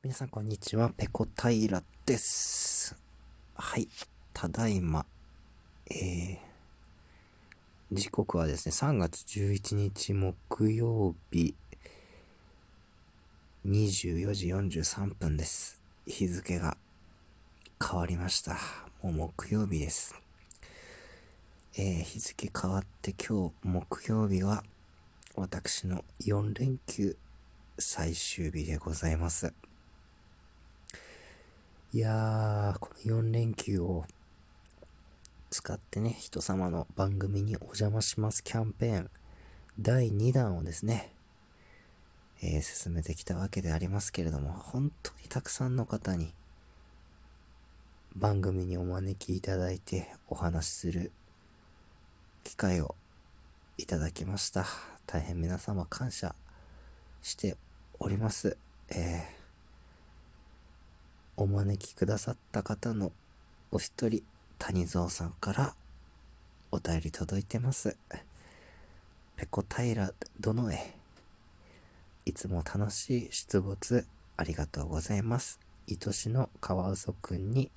皆さんこんにちは、ペコ平です。はい、ただいま、えー、時刻はですね、3月11日木曜日、24時43分です。日付が変わりました。もう木曜日です。えー、日付変わって今日木曜日は私の4連休最終日でございます。いやー、この4連休を使ってね、人様の番組にお邪魔しますキャンペーン第2弾をですね、えー、進めてきたわけでありますけれども、本当にたくさんの方に番組にお招きいただいてお話しする機会をいただきました。大変皆様感謝しております。えーお招きくださった方のお一人、谷蔵さんからお便り届いてます。ペコ平殿へ。いつも楽しい出没ありがとうございます。愛しのカワウソくんに、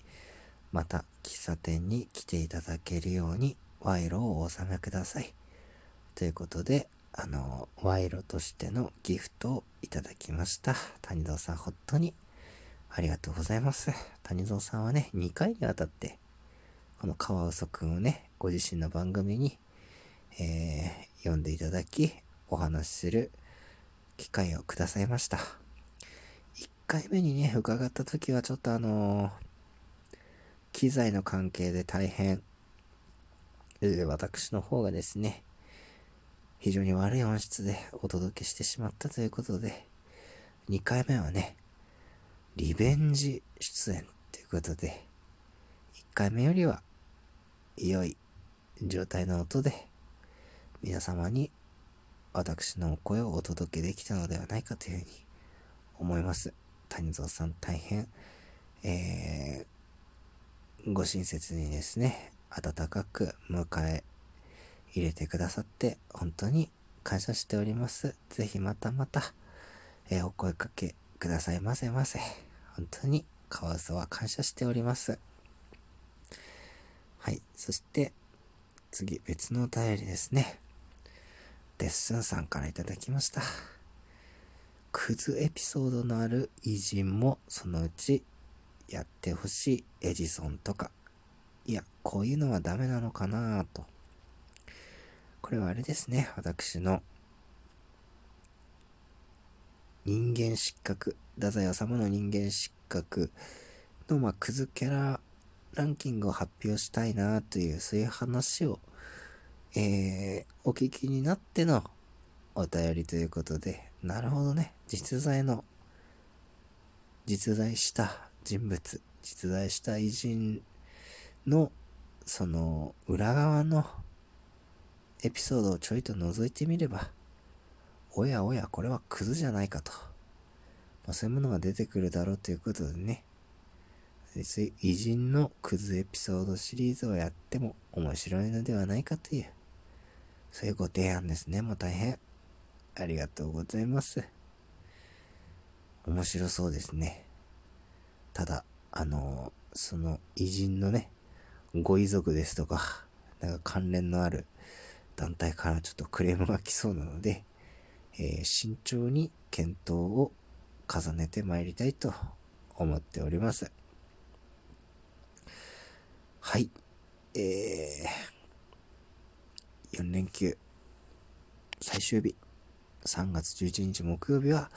また喫茶店に来ていただけるように賄賂をお納めください。ということで、あの、賄賂としてのギフトをいただきました。谷蔵さん、本当にありがとうございます。谷蔵さんはね、2回にわたって、このカワウソくんをね、ご自身の番組に、えー、読んでいただき、お話しする機会をくださいました。1回目にね、伺った時はちょっとあのー、機材の関係で大変、私の方がですね、非常に悪い音質でお届けしてしまったということで、2回目はね、リベンジ出演ということで、1回目よりは良い状態の音で皆様に私の声をお届けできたのではないかというふうに思います。谷蔵さん大変、えー、ご親切にですね、温かく迎え入れてくださって本当に感謝しております。ぜひまたまた、えー、お声かけくださいませませ。本当にカワウソは感謝しております。はい。そして、次、別のお便りですね。レッスンさんからいただきました。クズエピソードのある偉人もそのうちやってほしいエジソンとか、いや、こういうのはダメなのかなと。これはあれですね。私の人間失格、太宰治の人間失格の、まあ、クズキャラランキングを発表したいなという、そういう話を、えー、お聞きになってのお便りということで、なるほどね、実在の、実在した人物、実在した偉人の、その、裏側のエピソードをちょいと覗いてみれば、おやおや、これはクズじゃないかと。まあ、そういうものが出てくるだろうということでね。偉人のクズエピソードシリーズをやっても面白いのではないかという、そういうご提案ですね。もう大変ありがとうございます。面白そうですね。ただ、あのその偉人のね、ご遺族ですとか、なんか関連のある団体からちょっとクレームが来そうなので、えー、慎重に検討を重ねてまいりたいと思っております。はい。えー、4連休最終日、3月11日木曜日は、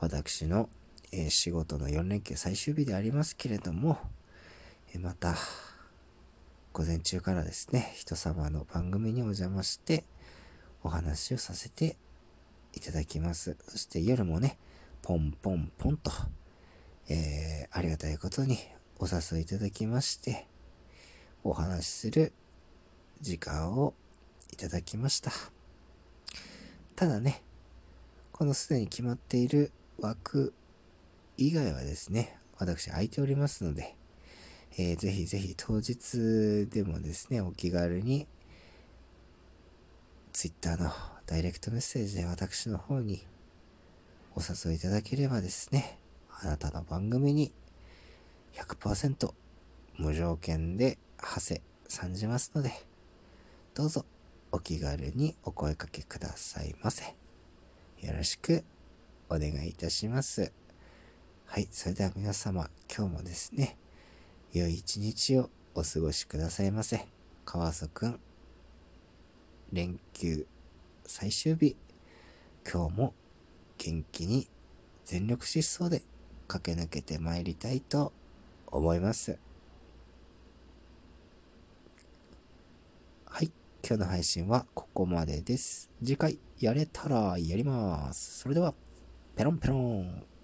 私の、えー、仕事の4連休最終日でありますけれども、えー、また、午前中からですね、人様の番組にお邪魔して、お話をさせていただきます。そして夜もね、ポンポンポンと、えー、ありがたいことにお誘いいただきまして、お話しする時間をいただきました。ただね、このすでに決まっている枠以外はですね、私空いておりますので、えー、ぜひぜひ当日でもですね、お気軽に Twitter のダイレクトメッセージで私の方にお誘いいただければですね、あなたの番組に100%無条件で馳せ参じますので、どうぞお気軽にお声かけくださいませ。よろしくお願いいたします。はい、それでは皆様、今日もですね、良い一日をお過ごしくださいませ。川曽くん、連休最終日、今日も元気に全力疾走で駆け抜けてまいりたいと思います。はい。今日の配信はここまでです。次回やれたらやります。それでは、ペロンペロン。